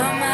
No matter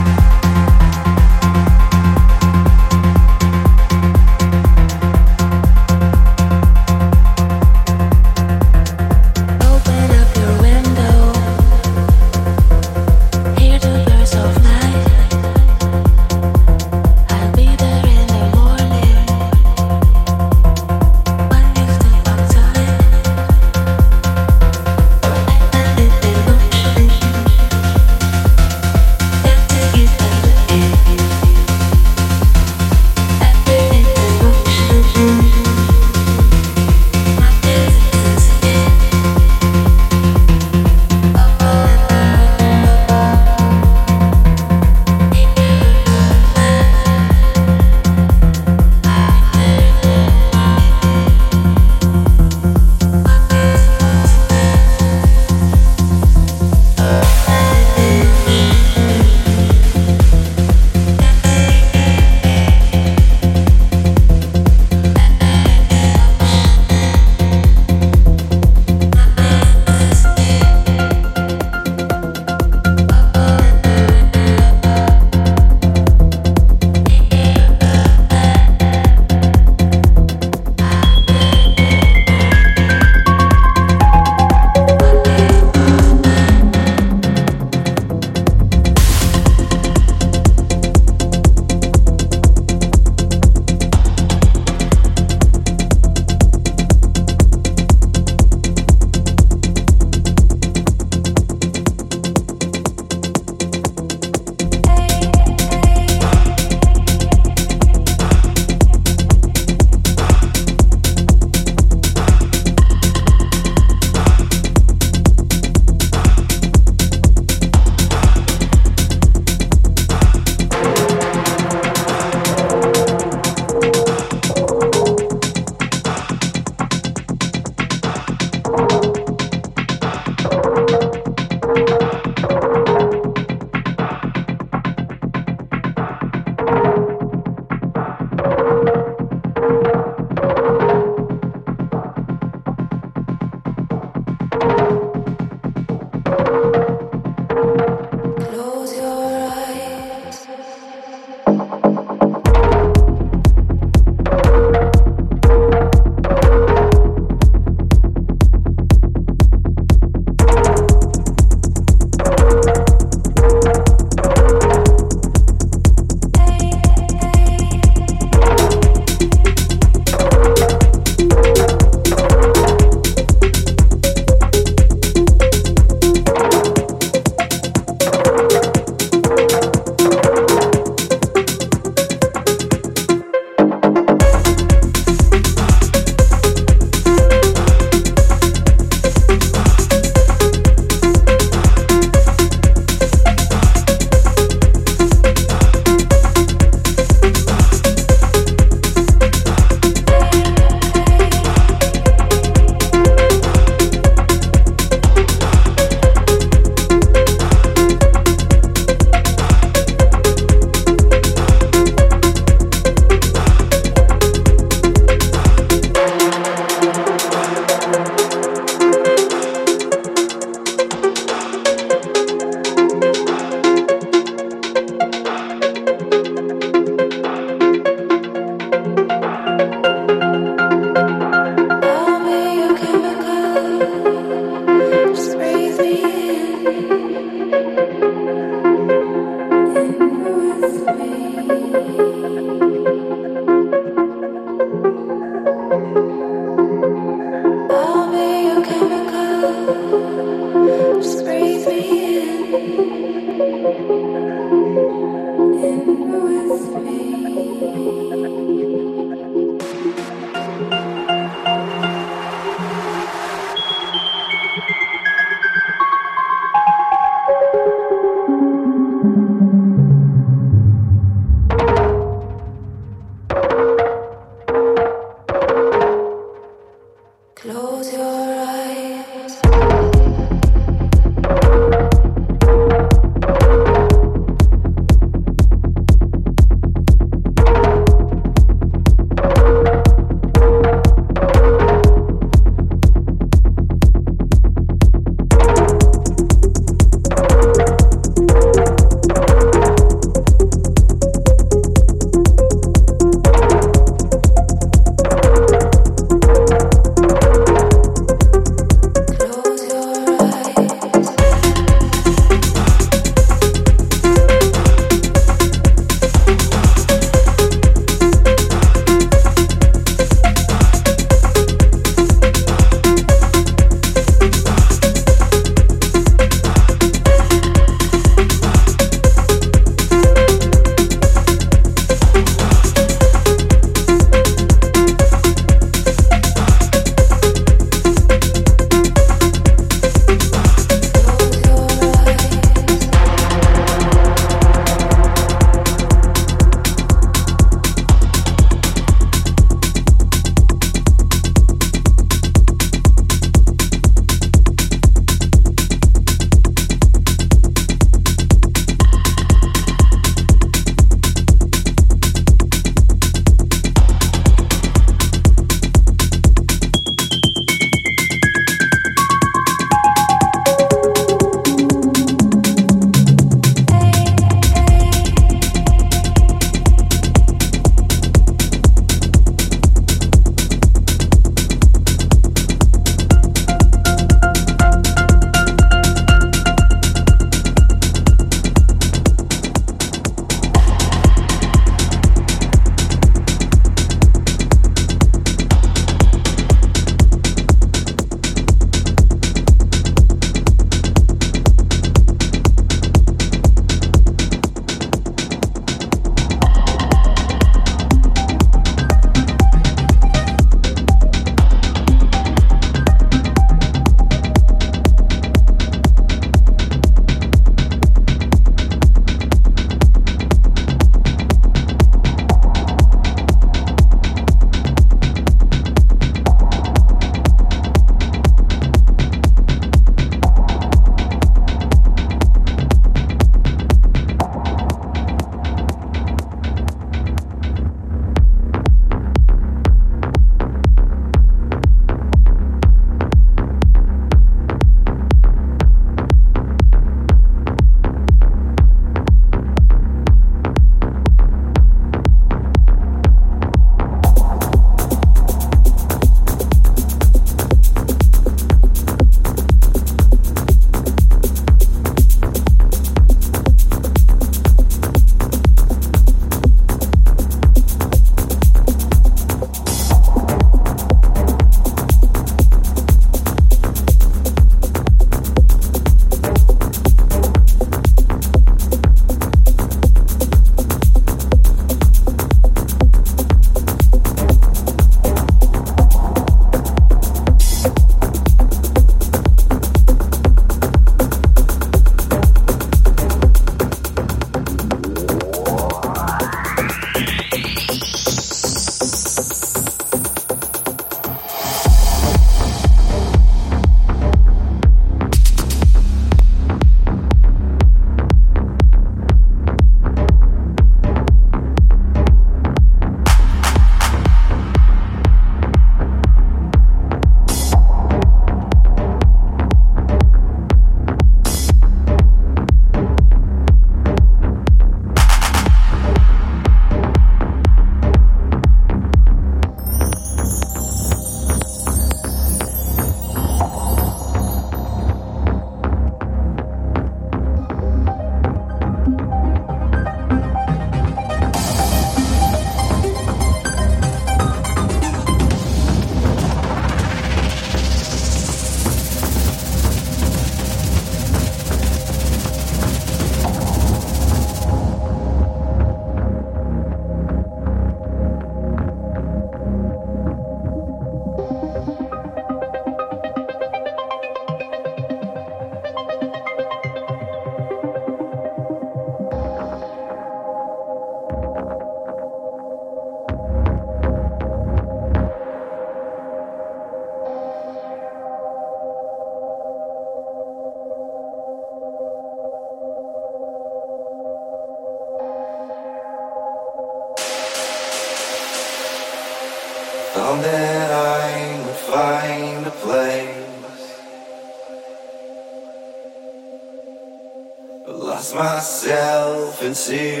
myself into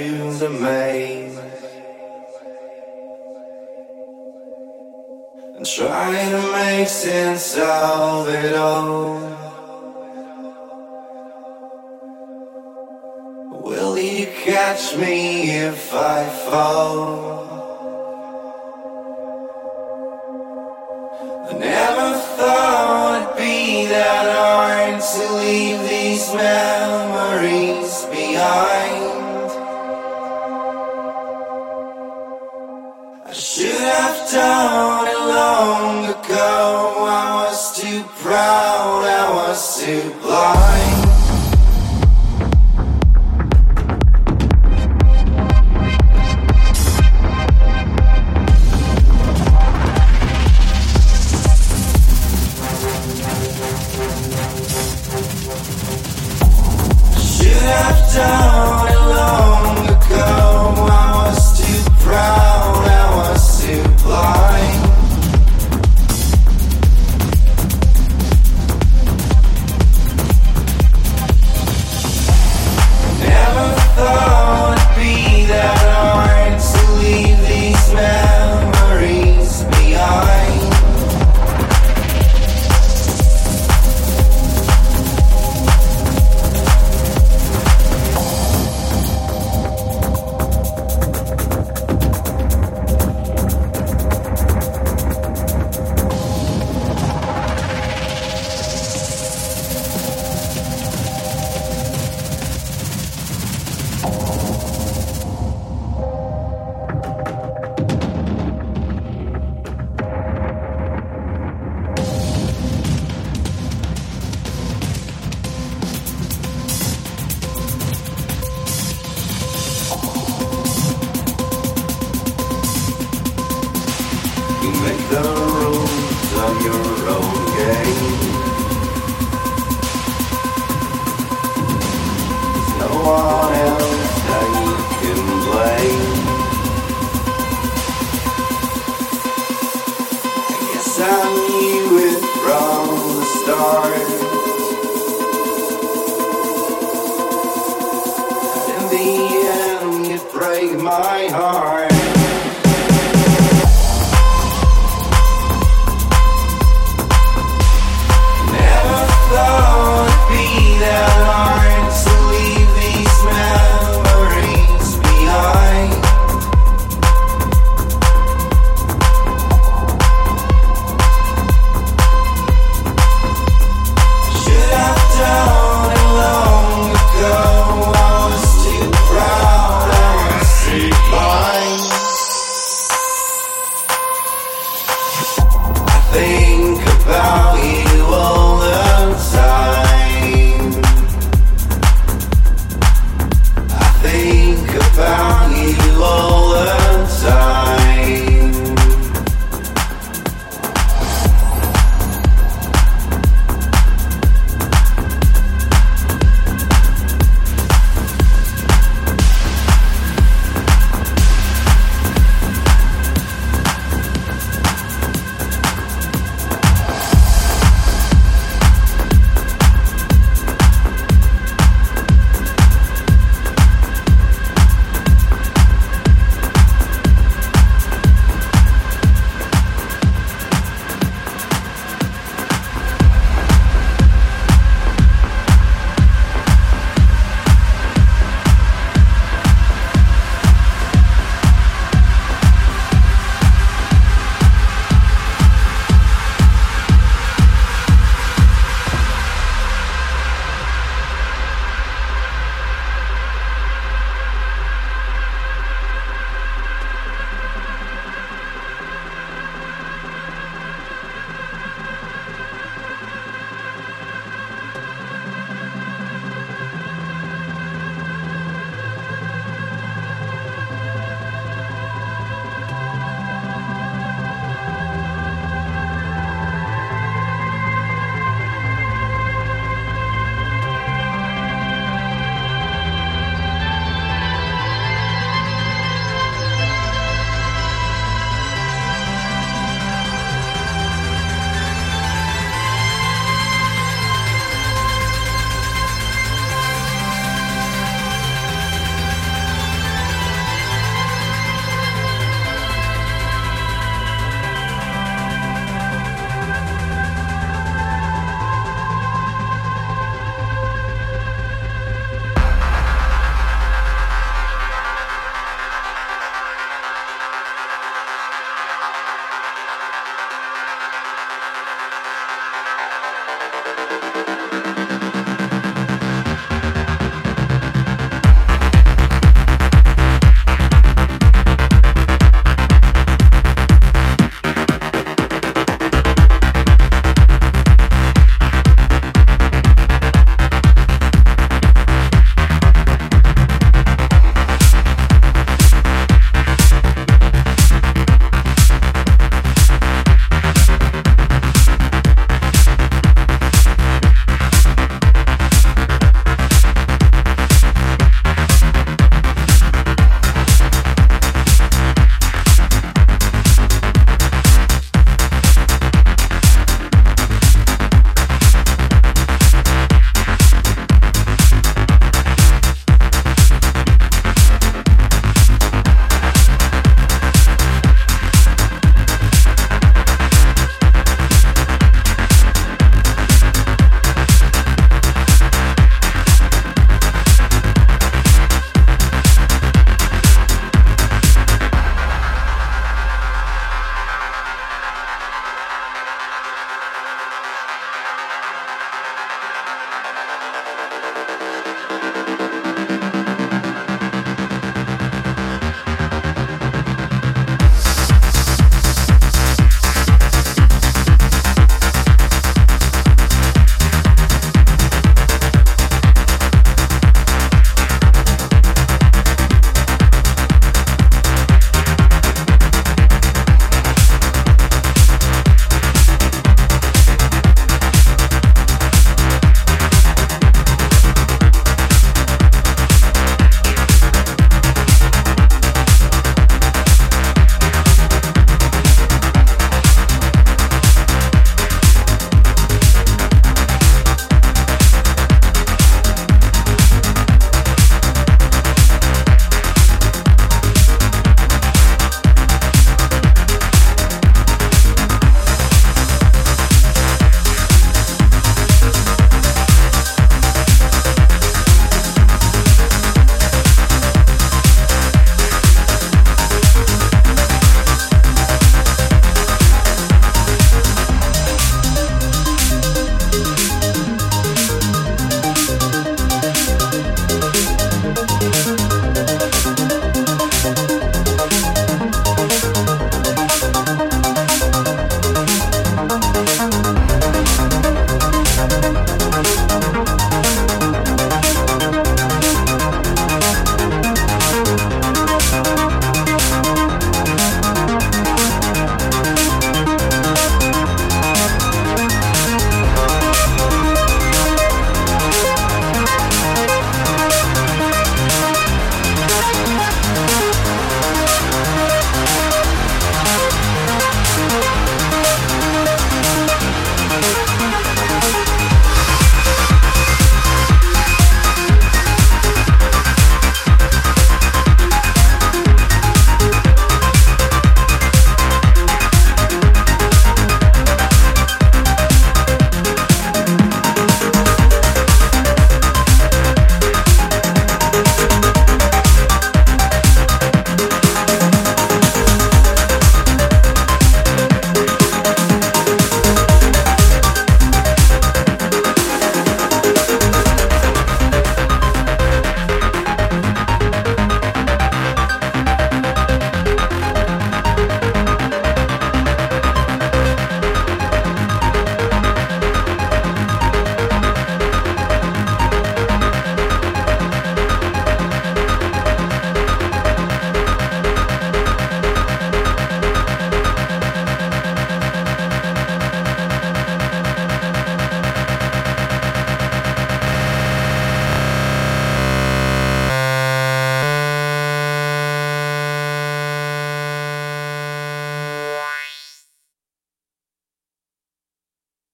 think about.